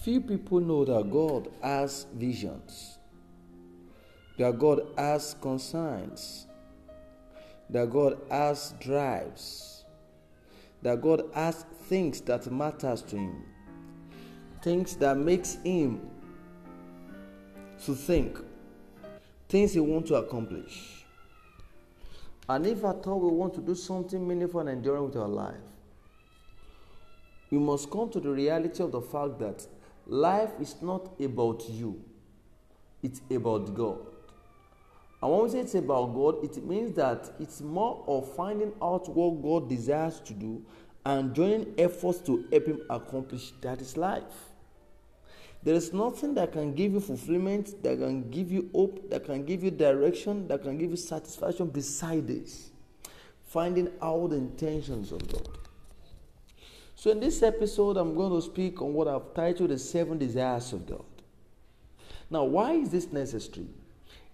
Few people know that God has visions, that God has concerns, that God has drives, that God has things that matters to him, things that makes him to think, things he want to accomplish. And if at all we want to do something meaningful and enduring with our life, we must come to the reality of the fact that life is not about you, it's about God. And when we say it's about God, it means that it's more of finding out what God desires to do and joining efforts to help Him accomplish that is life. There is nothing that can give you fulfillment, that can give you hope, that can give you direction, that can give you satisfaction beside this. Finding out the intentions of God. So, in this episode, I'm going to speak on what I've titled the seven desires of God. Now, why is this necessary?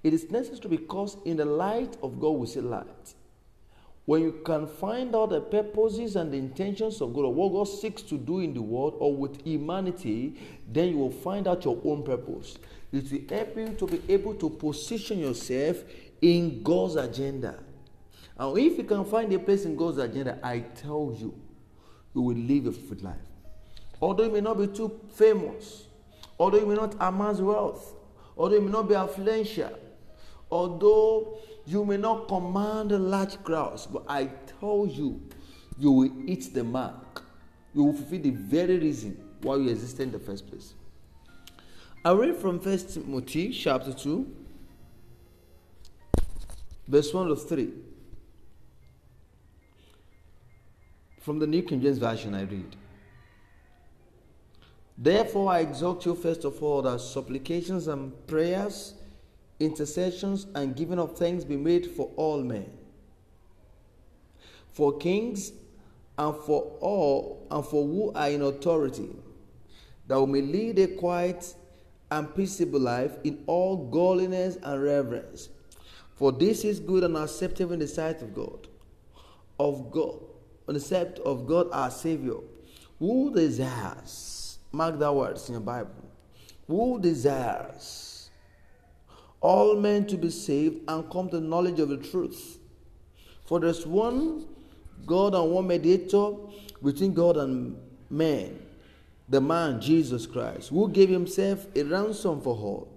It is necessary because in the light of God we see light. When you can find out the purposes and the intentions of God or what God seeks to do in the world or with humanity, then you will find out your own purpose. It will help you to be able to position yourself in God's agenda. And if you can find a place in God's agenda, I tell you, you will live a fulfilled life. Although you may not be too famous, although you may not amass wealth, although you may not be affluential, although you may not command large crowds, but I tell you, you will hit the mark. You will fulfill the very reason why you exist in the first place. I read from First Timothy chapter 2, verse 1 to 3. From the New King James Version, I read. Therefore, I exhort you first of all that supplications and prayers, intercessions, and giving of thanks be made for all men, for kings, and for all, and for who are in authority, that we may lead a quiet and peaceable life in all godliness and reverence. For this is good and acceptable in the sight of God, of God, on of God our Savior, who desires, mark that words in your Bible, who desires all men to be saved and come to knowledge of the truth. For there's one God and one mediator between God and man, the man Jesus Christ, who gave himself a ransom for all,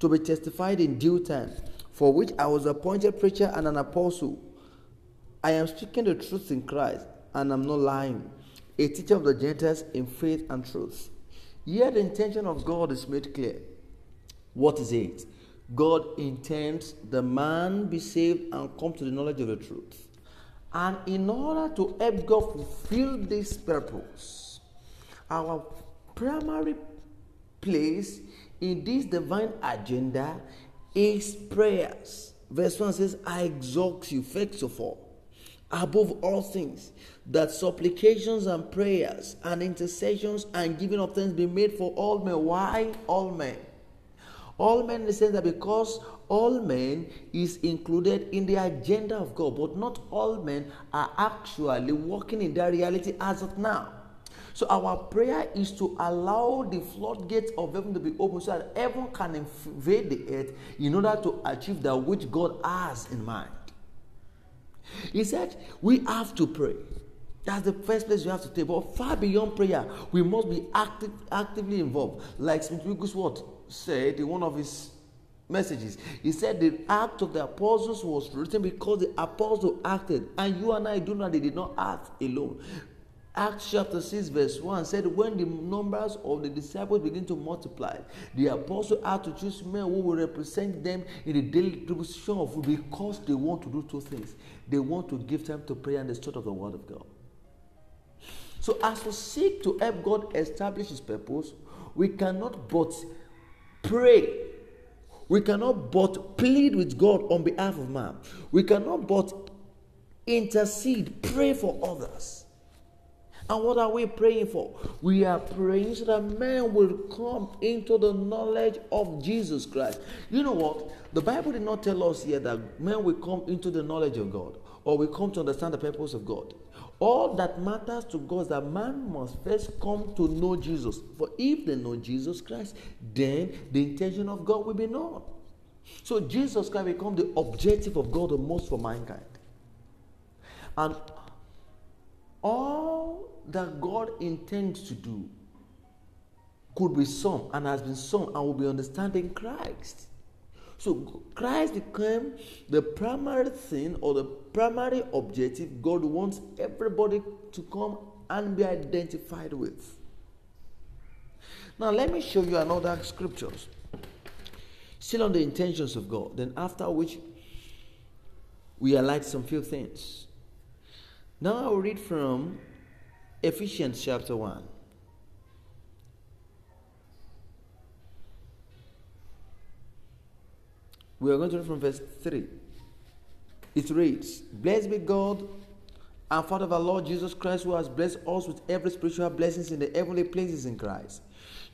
to be testified in due time, for which I was appointed preacher and an apostle. I am speaking the truth in Christ, and I'm not lying, a teacher of the Gentiles in faith and truth. Here the intention of God is made clear. What is it? God intends the man be saved and come to the knowledge of the truth. And in order to help God fulfill this purpose, our primary place in this divine agenda is prayers. Verse 1 says, I exhort you, first of all, above all things, that supplications and prayers and intercessions and giving of thanks be made for all men. Why all men? All men in the sense that because all men is included in the agenda of God, but not all men are actually working in that reality as of now. So our prayer is to allow the floodgates of heaven to be open so that heaven can invade the earth in order to achieve that which God has in mind. He said, We have to pray. That's the first place you have to take. But far beyond prayer, we must be active, actively involved. Like Smith Wigglesworth said in one of his messages, he said the act of the apostles was written because the apostle acted, and you and I do not, they did not act alone. Acts chapter 6, verse 1 said, When the numbers of the disciples begin to multiply, the apostle had to choose men who will represent them in the daily distribution of food because they want to do two things. They want to give time to prayer and the study of the Word of God. So, as we seek to help God establish His purpose, we cannot but pray. We cannot but plead with God on behalf of man. We cannot but intercede, pray for others. And what are we praying for? We are praying so that men will come into the knowledge of Jesus Christ. You know what? The Bible did not tell us here that men will come into the knowledge of God. or we come to understand the purpose of God. All that matters to God is that man must first come to know Jesus. For if they know Jesus Christ, then the intention of God will be known. So Jesus Christ become the objective of God the most for mankind. And all that God intends to do could be sung and has been sung and will be understanding Christ. So Christ became the primary thing or the primary objective God wants everybody to come and be identified with. Now let me show you another scriptures. Still on the intentions of God. Then after which we highlight some few things. Now I will read from Ephesians chapter 1. We are going to read from verse 3. It reads Blessed be God and Father of our Lord Jesus Christ, who has blessed us with every spiritual blessings in the heavenly places in Christ,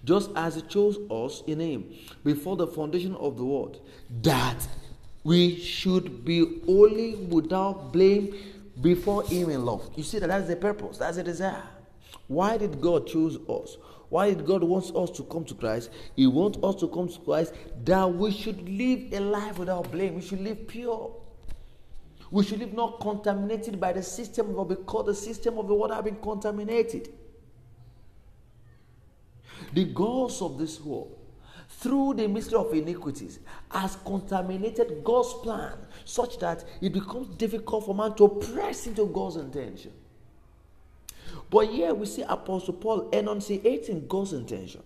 just as He chose us in Him before the foundation of the world, that we should be holy without blame before Him in love. You see that that's the purpose, that's the desire. Why did God choose us? Why did God want us to come to Christ? He wants us to come to Christ that we should live a life without blame. We should live pure. We should live not contaminated by the system of because the system of the world have been contaminated. The gods of this world, through the mystery of iniquities, has contaminated God's plan such that it becomes difficult for man to press into God's intention. But here we see Apostle Paul enunciating God's intention.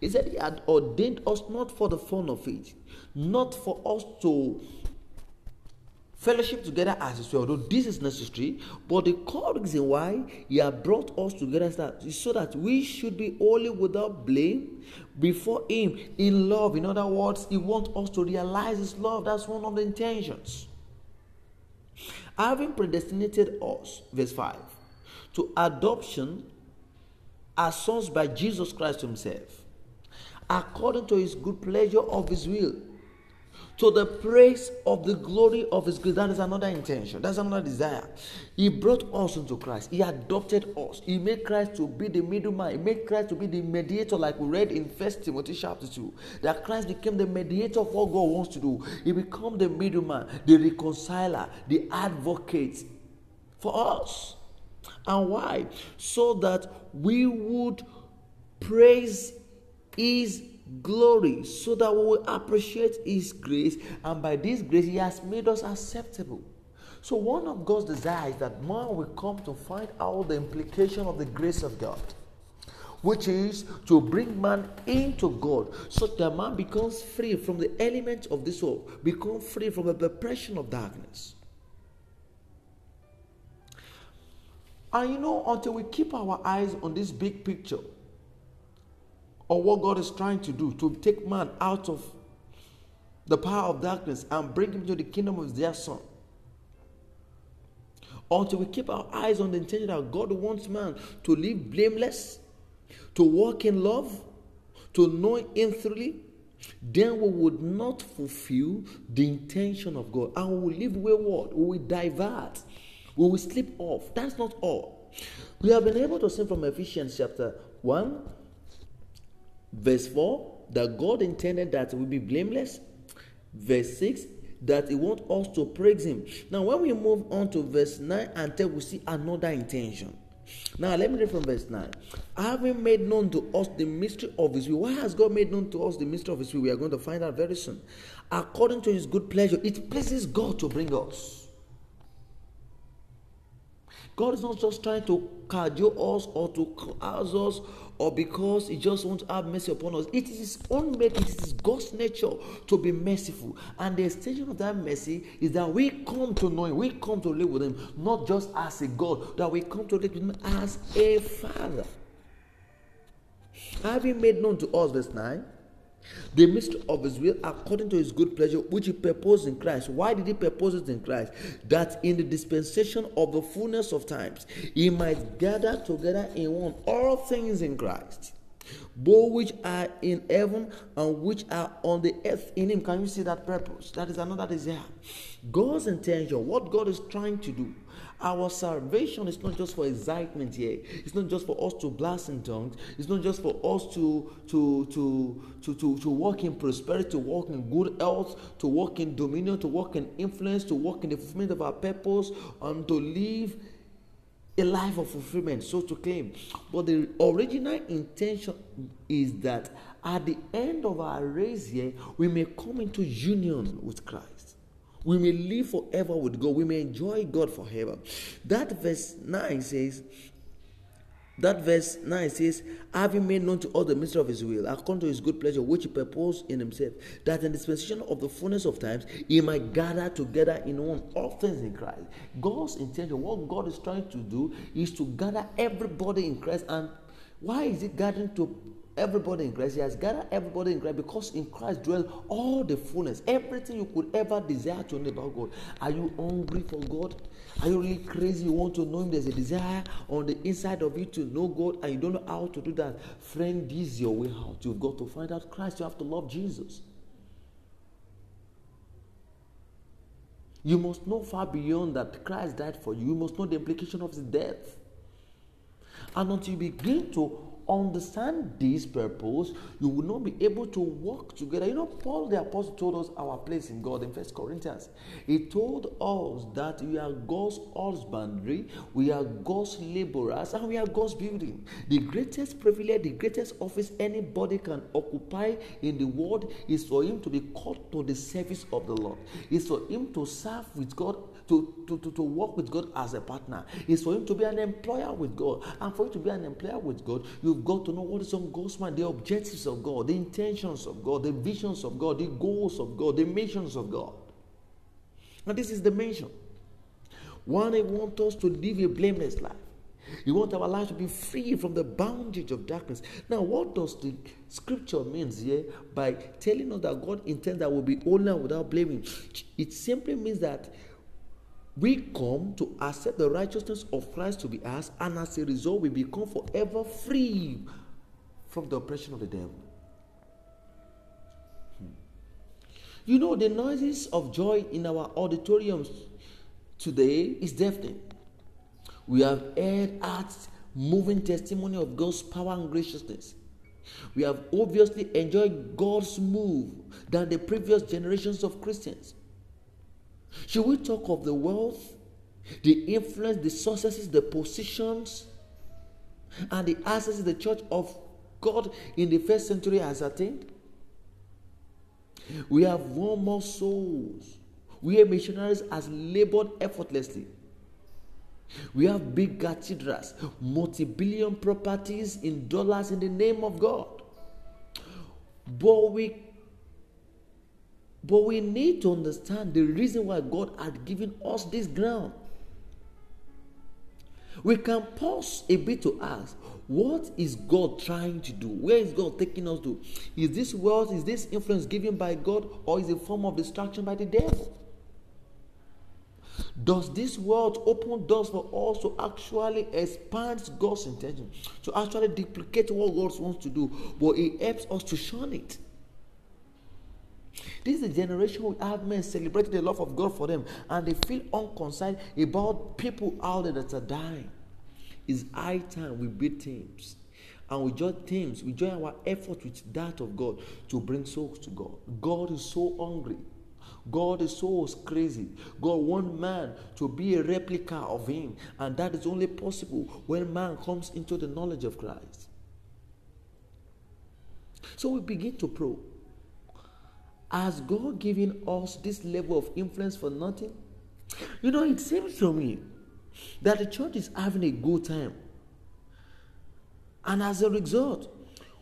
He said he had ordained us not for the fun of it, not for us to fellowship together as his way, although this is necessary. But the core reason why he had brought us together is, that, is so that we should be holy without blame before him in love. In other words, he wants us to realize his love. That's one of the intentions. Having predestinated us, verse 5 to adoption as sons by Jesus Christ Himself, according to His good pleasure of His will, to the praise of the glory of His grace. That is another intention. That's another desire. He brought us into Christ. He adopted us. He made Christ to be the middleman. He made Christ to be the mediator, like we read in First Timothy chapter two. That Christ became the mediator of what God wants to do. He became the middleman, the reconciler, the advocate for us. And why? So that we would praise His glory, so that we will appreciate His grace, and by this grace, He has made us acceptable. So, one of God's desires is that man will come to find out the implication of the grace of God, which is to bring man into God, so that man becomes free from the elements of this world, become free from the oppression of darkness. And you know, until we keep our eyes on this big picture of what God is trying to do to take man out of the power of darkness and bring him to the kingdom of dear son. Until we keep our eyes on the intention that God wants man to live blameless, to walk in love, to know him thoroughly, then we would not fulfill the intention of God and we will live wayward, we will divert we will slip off. That's not all. We have been able to see from Ephesians chapter 1, verse 4, that God intended that we be blameless. Verse 6, that He wants us to praise Him. Now, when we move on to verse 9 and 10, we see another intention. Now, let me read from verse 9. Having made known to us the mystery of His will. Why has God made known to us the mystery of His will? We are going to find out very soon. According to His good pleasure, it pleases God to bring us. God is not just trying to cajole us or to curse us or because He just wants to have mercy upon us. It is His own making, it is God's nature to be merciful. And the extension of that mercy is that we come to know Him, we come to live with Him, not just as a God, that we come to live with Him as a Father. Having made known to us, verse 9, the mystery of his will according to his good pleasure, which he purposed in Christ. Why did he purpose it in Christ? That in the dispensation of the fullness of times, he might gather together in one all things in Christ. both which are in heaven and which are on the earth in him. Can you see that purpose? That is another desire. God's intention, what God is trying to do. Our salvation is not just for excitement here. It's not just for us to blast in tongues. It's not just for us to to to to to, to walk in prosperity, to walk in good health, to walk in dominion, to walk in influence, to walk in the fulfillment of our purpose, and to live a life of fulfillment, so to claim. But the original intention is that at the end of our race here, we may come into union with Christ. We may live forever with God. We may enjoy God forever. That verse 9 says, that verse 9 says, Having made known to all the mystery of his will, according to his good pleasure, which he purposed in himself, that in the dispensation of the fullness of times, he might gather together in one all things in Christ. God's intention, what God is trying to do, is to gather everybody in Christ. And why is it gathering to everybody in Christ. He has gathered everybody in Christ because in Christ dwell all the fullness, everything you could ever desire to know about God. Are you hungry for God? Are you really crazy? You want to know Him? There's a desire on the inside of you to know God, and you don't know how to do that. Friend, this is your way out. You've got to find out Christ. You have to love Jesus. You must know far beyond that Christ died for you. You must know the implication of his death. And until you begin to understand this purpose, you will not be able to work together. You know, Paul the Apostle told us our place in God in First Corinthians. He told us that we are God's husbandry, we are God's laborers, and we are God's building. The greatest privilege, the greatest office anybody can occupy in the world is for him to be called to the service of the Lord. Is for him to serve with God to, to, to, to work with God as a partner. It's for him to be an employer with God. And for you to be an employer with God, you've got to know what is on God's mind, the objectives of God, the intentions of God, the visions of God, the goals of God, the missions of God. And this is the mission. One, he wants us to live a blameless life. You want our life to be free from the bondage of darkness. Now, what does the scripture means here by telling us that God intends that we'll be holy without blaming? It simply means that we come to accept the righteousness of Christ to be ours, and as a result, we become forever free from the oppression of the devil. Hmm. You know, the noises of joy in our auditoriums today is deafening. We have heard acts moving testimony of God's power and graciousness. We have obviously enjoyed God's move than the previous generations of Christians. Should we talk of the wealth, the influence, the successes, the positions, and the access the church of God in the first century has attained? We have won more souls. We are missionaries has labored effortlessly. We have big cathedrals, multi billion properties in dollars in the name of God. But we but we need to understand the reason why God had given us this ground. We can pause a bit to ask, what is God trying to do? Where is God taking us to? Is this wealth, is this influence given by God, or is it a form of distraction by the devil? Does this world open doors for us to actually expand God's intention, to actually duplicate what God wants to do, but it helps us to shun it? This is the generation we have men celebrating the love of God for them, and they feel unconcerned about people out there that are dying. It's high time we beat teams. And we join teams, we join our effort with that of God to bring souls to God. God is so hungry. God is so crazy. God wants man to be a replica of Him, and that is only possible when man comes into the knowledge of Christ. So we begin to pray has God given us this level of influence for nothing? You know, it seems to me that the church is having a good time. And as a result,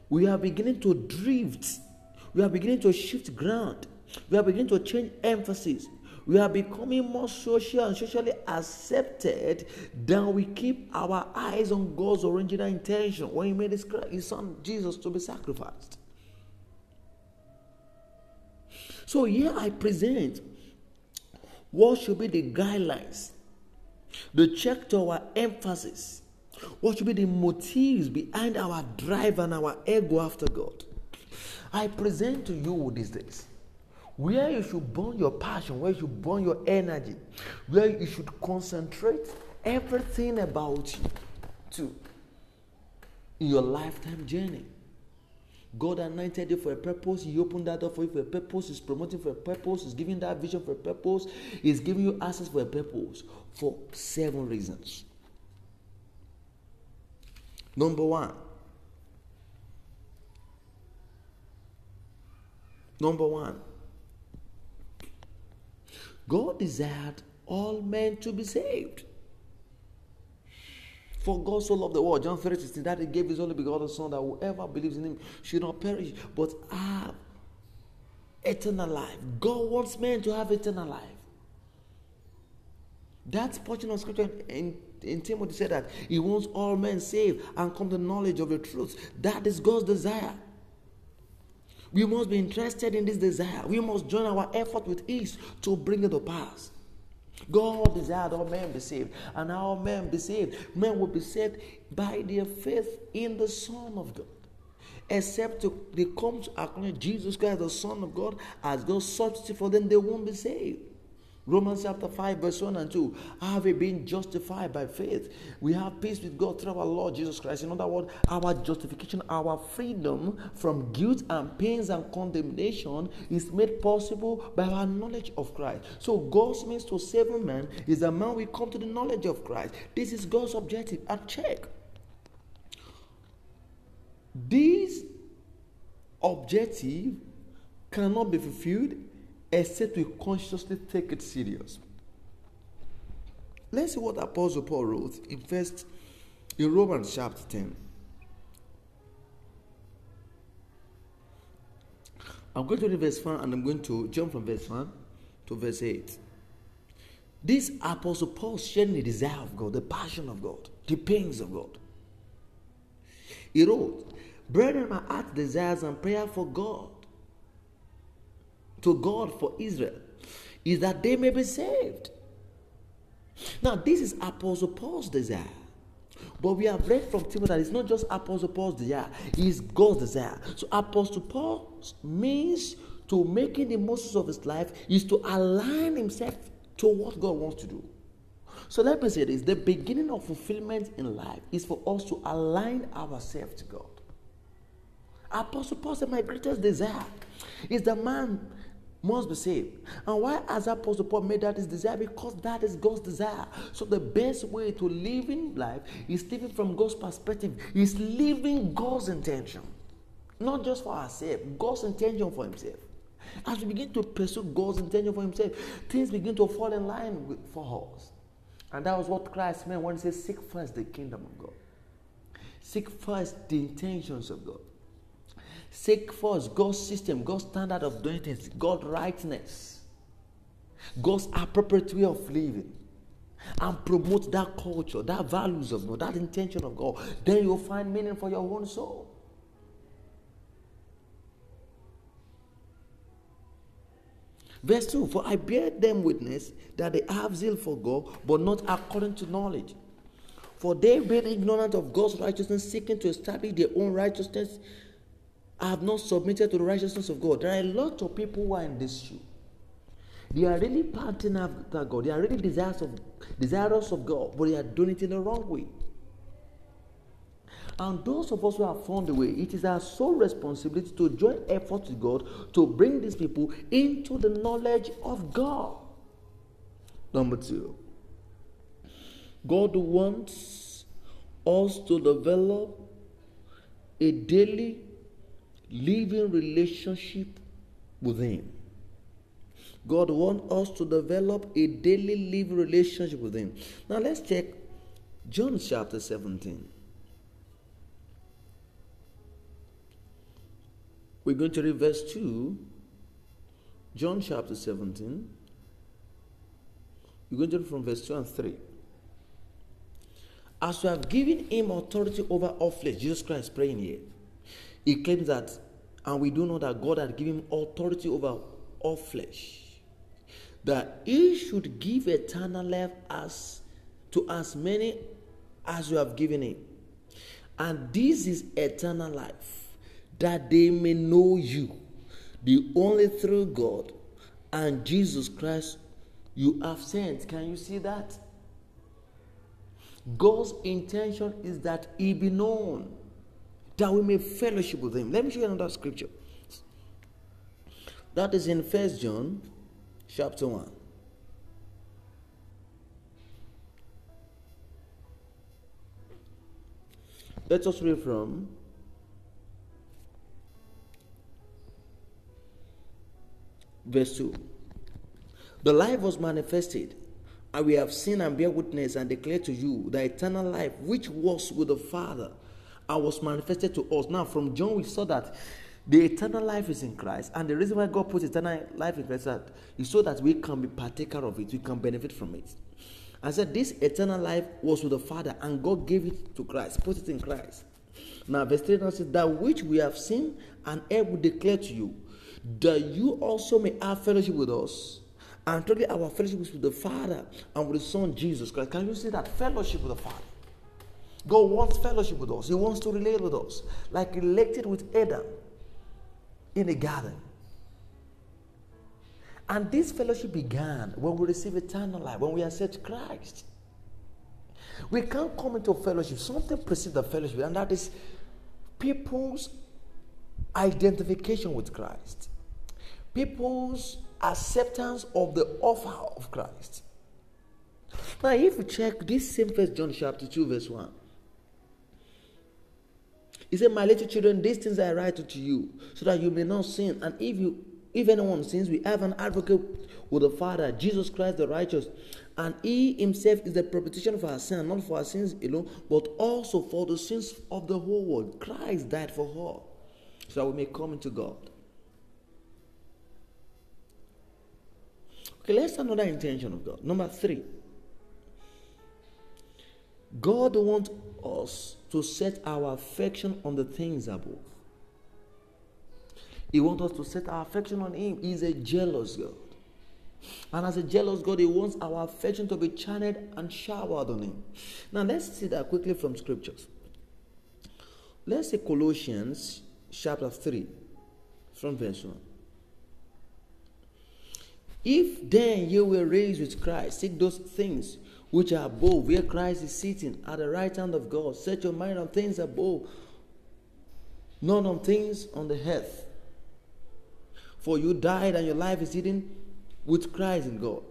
we are beginning to drift. We are beginning to shift ground. We are beginning to change emphasis. We are becoming more social and socially accepted than we keep our eyes on God's original intention when He made His Son Jesus to be sacrificed. So here I present what should be the guidelines, the check to our emphasis What should be the motives behind our drive and our ego after God? I present to you these days where you should burn your passion, where you should burn your energy, where you should concentrate everything about you to in your lifetime journey. God anointed you for a purpose. He opened that door for you for a purpose. He's promoting for a purpose. He's giving that vision for a purpose. He's giving you access for a purpose for seven reasons. Number one. Number one. God desired all men to be saved. For God so loved the world, John 3 16, that he gave his only begotten Son, that whoever believes in him should not perish, but have eternal life. God wants men to have eternal life. That portion of scripture in, in Timothy said that he wants all men saved and come to knowledge of the truth. That is God's desire. We must be interested in this desire. We must join our effort with ease to bring it to pass. God desired all men be saved, and all men be saved. Men will be saved by their faith in the Son of God. Except to, they come to acknowledge Jesus Christ, the Son of God, as God's substitute for them, they won't be saved. Romans chapter 5, verse 1 and 2. Have we been justified by faith? We have peace with God through our Lord Jesus Christ. In other words, our justification, our freedom from guilt and pains and condemnation is made possible by our knowledge of Christ. So, God's means to save a man is a man we come to the knowledge of Christ. This is God's objective. And check. This objective cannot be fulfilled except we consciously take it serious. Let's see what Apostle Paul wrote in first in Romans chapter 10. I'm going to read verse 1 and I'm going to jump from verse 1 to verse 8. This Apostle Paul sharing the desire of God, the passion of God, the pains of God. He wrote, Brethren, my heart desires and prayer for God to God for Israel is that they may be saved. Now, this is Apostle Paul's desire. But we have read from Timothy that it's not just Apostle Paul's desire, it's God's desire. So, Apostle Paul means to making the most of his life is to align himself to what God wants to do. So, let me say this the beginning of fulfillment in life is for us to align ourselves to God. Apostle Paul said, My greatest desire is the man must be saved. And why has Apostle Paul made that his desire? Because that is God's desire. So the best way to live in life is living from God's perspective, is living God's intention. Not just for ourselves, God's intention for himself. As we begin to pursue God's intention for himself, things begin to fall in line with, for us. And that was what Christ meant when he said, Seek first the kingdom of God. Seek first the intentions of God. Seek first God's system, God's standard of doing things, God's rightness, God's appropriate way of living, and promote that culture, that values of God, that intention of God. Then you'll find meaning for your own soul. Verse 2 For I bear them witness that they have zeal for God, but not according to knowledge. For they, being ignorant of God's righteousness, seeking to establish their own righteousness, I have not submitted to the righteousness of God. There are a lot of people who are in this shoe. They are really panting after God. They are really desirous of, desirous of God, but they are doing it in the wrong way. And those of us who have found the way, it is our sole responsibility to join efforts with God to bring these people into the knowledge of God. Number two, God wants us to develop a daily living relationship with Him. God wants us to develop a daily living relationship with Him. Now let's check John chapter 17. We're going to read verse 2. John chapter 17. We're going to read from verse 2 and 3. As we have given him authority over all flesh, Jesus Christ praying here. He claims that, and we do know that God had given him authority over all flesh, that he should give eternal life as to as many as you have given him. And this is eternal life, that they may know you, the only true God, and Jesus Christ you have sent. Can you see that? God's intention is that he be known, that we may fellowship with him. Let me show you another scripture. That is in First John chapter 1. Let us read from verse 2. The life was manifested, and we have seen and bear witness and declare to you the eternal life which was with the Father and was manifested to us. Now, from John, we saw that the eternal life is in Christ, and the reason why God put eternal life in Christ is so that we can be partaker of it, we can benefit from it. I said this eternal life was with the Father, and God gave it to Christ, put it in Christ. Now, verse 3 now says, That which we have seen and ever declare to you, that you also may have fellowship with us. And truly, our fellowship is with the Father and with the Son Jesus Christ. Can you see that fellowship with the Father? God wants fellowship with us. He wants to relate with us, like he related with Adam in the garden. And this fellowship began when we receive eternal life, when we accept Christ. We can't come into fellowship. Something precedes the fellowship, and that is people's identification with Christ, people's acceptance of the offer of Christ. Now, if you check this same first John chapter 2, verse 1, he said, My little children, these things I write to you, so that you may not sin. And if you if anyone sins, we have an advocate with the Father, Jesus Christ the righteous. And he himself is the propitiation for our sin, not for our sins alone, but also for the sins of the whole world. Christ died for all, so that we may come into God. Okay, let's another intention of God. Number three. God wants us to set our affection on the things above. He wants us to set our affection on Him. He's a jealous God. And as a jealous God, He wants our affection to be channeled and showered on Him. Now, let's see that quickly from scriptures. Let's see Colossians chapter 3, from verse 1. If then you were raised with Christ, seek those things which are above, where Christ is sitting at the right hand of God. Set your mind on things above, not on things on the earth. For you died, and your life is hidden with Christ in God.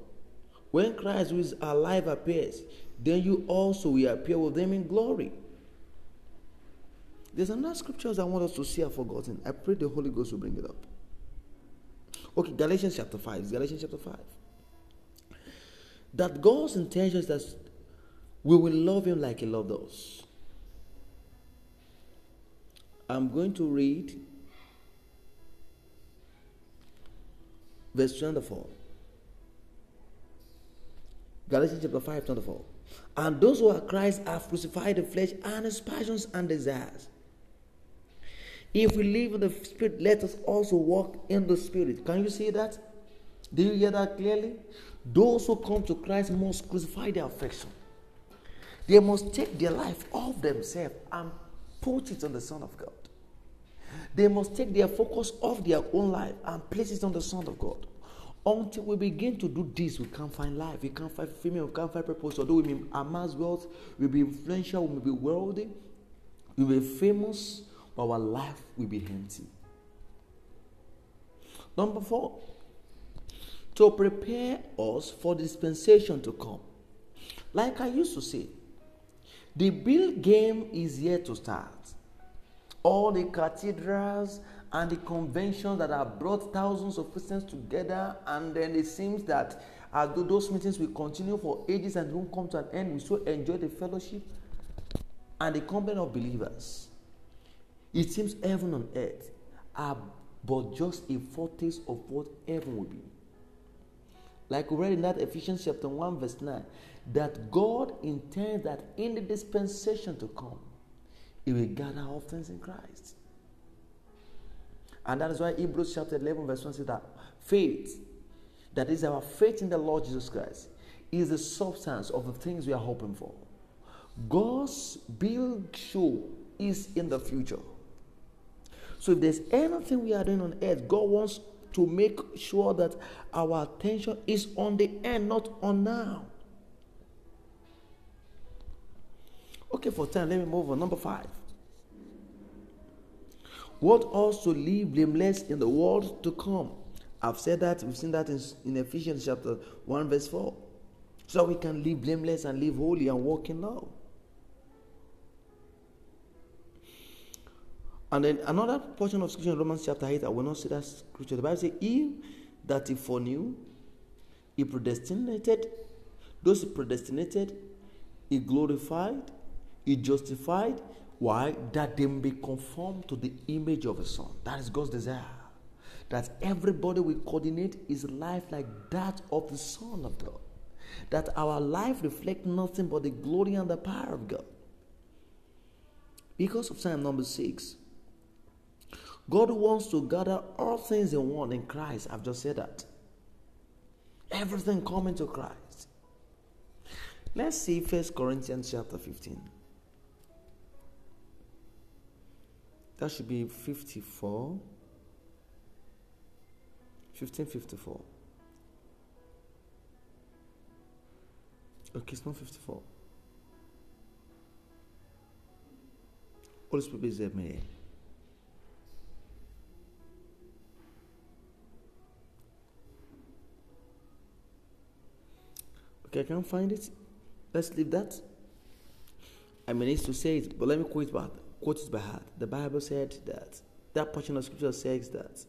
When Christ, who is alive, appears, then you also will appear with them in glory. There's another scriptures I want us to see are forgotten. I pray the Holy Ghost will bring it up. Okay, Galatians chapter 5. Galatians chapter 5. That God's intention is that we will love Him like He loved us. I'm going to read verse 24. Galatians chapter 5, 24. And those who are Christ have crucified the flesh and its passions and desires. If we live in the Spirit, let us also walk in the Spirit. Can you see that? Do you hear that clearly? Those who come to Christ must crucify their affection. They must take their life off themselves and put it on the Son of God. They must take their focus off their own life and place it on the Son of God. Until we begin to do this, we can't find life, we can't find female, we can't find purpose. Although we may amass wealth, we'll be influential, we may be wealthy, we'll be famous, but our life will be empty. Number four, to prepare us for dispensation to come. Like I used to say, the build game is yet to start. All the cathedrals and the conventions that have brought thousands of Christians together, and then it seems that as those meetings will continue for ages and won't come to an end, we still enjoy the fellowship and the company of believers. It seems heaven on earth are but just a foretaste of what heaven will be. Like we read in that Ephesians chapter 1, verse 9, that God intends that in the dispensation to come, He will gather all things in Christ. And that is why Hebrews chapter 11, verse 1 says that faith, that is our faith in the Lord Jesus Christ, is the substance of the things we are hoping for. God's big show is in the future. So if there's anything we are doing on earth, God wants to make sure that our attention is on the end, not on now. Okay, for time, let me move on. Number five. What also live blameless in the world to come? I've said that, we've seen that in, in Ephesians chapter 1, verse 4. So we can live blameless and live holy and walk in love. And then another portion of scripture in Romans chapter 8, I will not see that scripture. The Bible says, He that he foreknew, he predestinated, those he predestinated, he glorified, he justified. Why? That they may be conformed to the image of his son. That is God's desire. That everybody will coordinate his life like that of the Son of God. That our life reflect nothing but the glory and the power of God. Because of Psalm number six, God wants to gather all things in one in Christ. I've just said that. Everything coming to Christ. Let's see First Corinthians chapter 15. That should be 54. 1554. Okay, it's not 54. Holy Spirit is there, me. Okay, I can't find it. Let's leave that. I managed to say it, but let me quote it, by, quote it by heart. The Bible said that that portion of scripture says that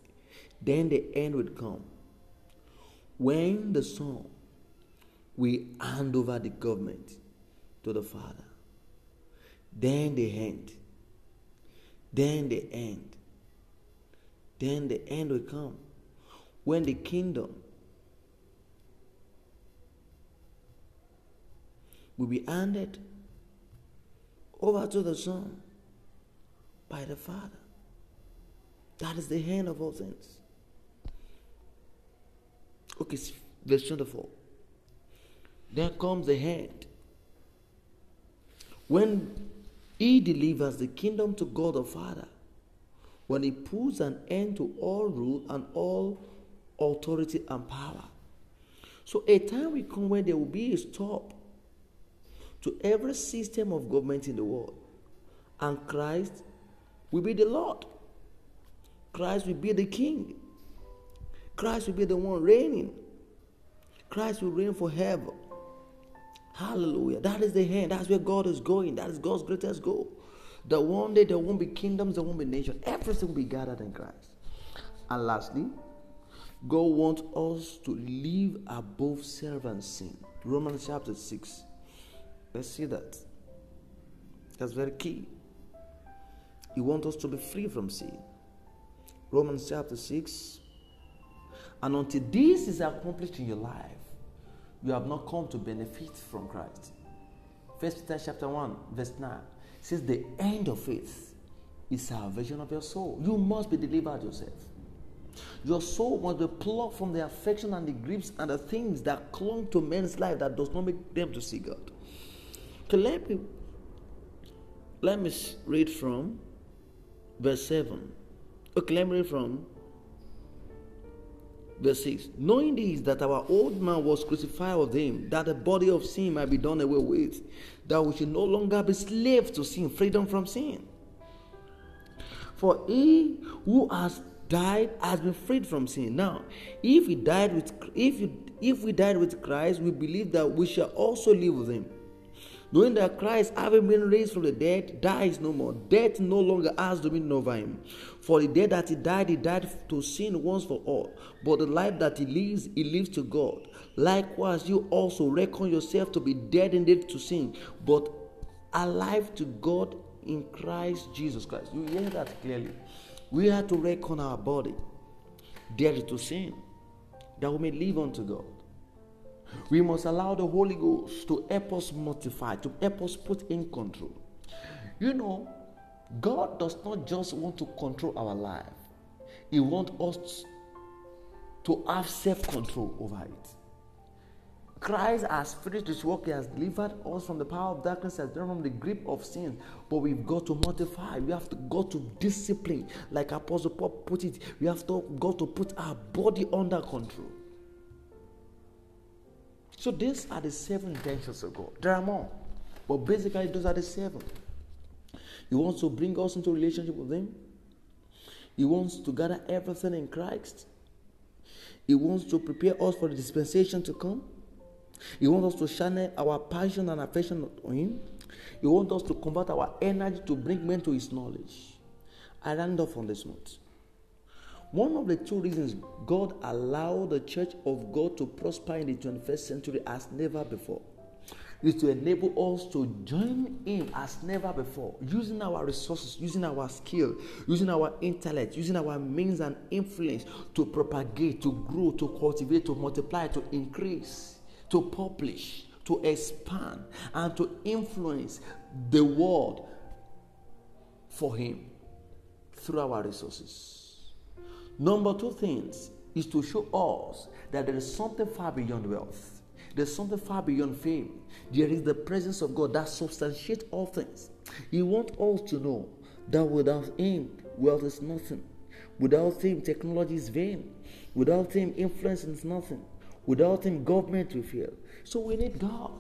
then the end would come when the Son will hand over the government to the Father. Then the end. Then the end. Then the end will come when the kingdom will be handed over to the Son by the Father. That is the hand of all things. Okay, verse 24. There comes the hand. When he delivers the kingdom to God the Father, when he puts an end to all rule and all authority and power. So a time will come when there will be a stop to every system of government in the world. And Christ will be the Lord. Christ will be the King. Christ will be the one reigning. Christ will reign forever. Hallelujah. That is the hand. That's where God is going. That is God's greatest goal. That one day there won't be kingdoms, there won't be nations. Everything will be gathered in Christ. And lastly, God wants us to live above self and sin. Romans chapter 6. Let's see that. That's very key. He wants us to be free from sin. Romans chapter 6. And until this is accomplished in your life, you have not come to benefit from Christ. First Peter chapter 1, verse 9 says the end of faith is salvation of your soul. You must be delivered yourself. Your soul must be plucked from the affection and the griefs and the things that clung to men's life that does not make them to see God. Okay, let me let me read from verse 7. Okay, let me read from Verse 6 Knowing this, that our old man was crucified with him, that the body of sin might be done away with, that we should no longer be slaves to sin, freedom from sin. For he who has died has been freed from sin. Now, if we died with if you, if we died with Christ, we believe that we shall also live with him knowing that Christ, having been raised from the dead, dies no more. Death no longer has dominion over him. For the death that he died, he died to sin once for all. But the life that he lives, he lives to God. Likewise, you also reckon yourself to be dead indeed to sin, but alive to God in Christ Jesus Christ. You hear that clearly. We have to reckon our body dead to sin, that we may live unto God. We must allow the Holy Ghost to help us mortify, to help us put in control. You know, God does not just want to control our life, He wants us to have self control over it. Christ has finished his work. He has delivered us from the power of darkness, has delivered from the grip of sin. But we've got to mortify. We have to go to discipline. Like Apostle Paul put it, we have to go to put our body under control. So these are the seven intentions of God. There are more. But basically, those are the seven. He wants to bring us into relationship with Him. He wants to gather everything in Christ. He wants to prepare us for the dispensation to come. He wants us to channel our passion and affection on Him. He wants us to convert our energy to bring men to His knowledge. I land off on this note. One of the two reasons God allowed the church of God to prosper in the 21st century as never before is to enable us to join in as never before, using our resources, using our skill, using our intellect, using our means and influence to propagate, to grow, to cultivate, to multiply, to increase, to publish, to expand, and to influence the world for Him through our resources. Number two things is to show us that there is something far beyond wealth there's something far beyond fame. There is the presence of God that substantiates all things. He wants us to know that without Him, wealth is nothing. Without Him, technology is vain. Without Him, influence is nothing. Without Him, government will fail. So we need God.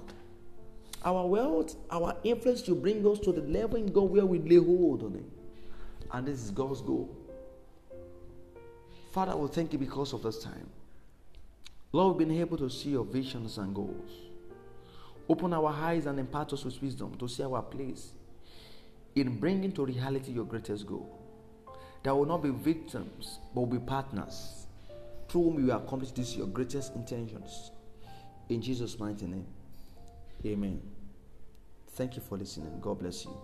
Our wealth, our influence to bring us to the level in God where we lay hold on Him. And this is God's goal. Father, we thank you because of this time. Lord, we've been able to see your visions and goals. Open our eyes and impart us with wisdom to see our place in bringing to reality your greatest goal. That will not be victims, but will be partners through whom you accomplish this your greatest intentions. In Jesus' mighty name. Amen. Thank you for listening. God bless you.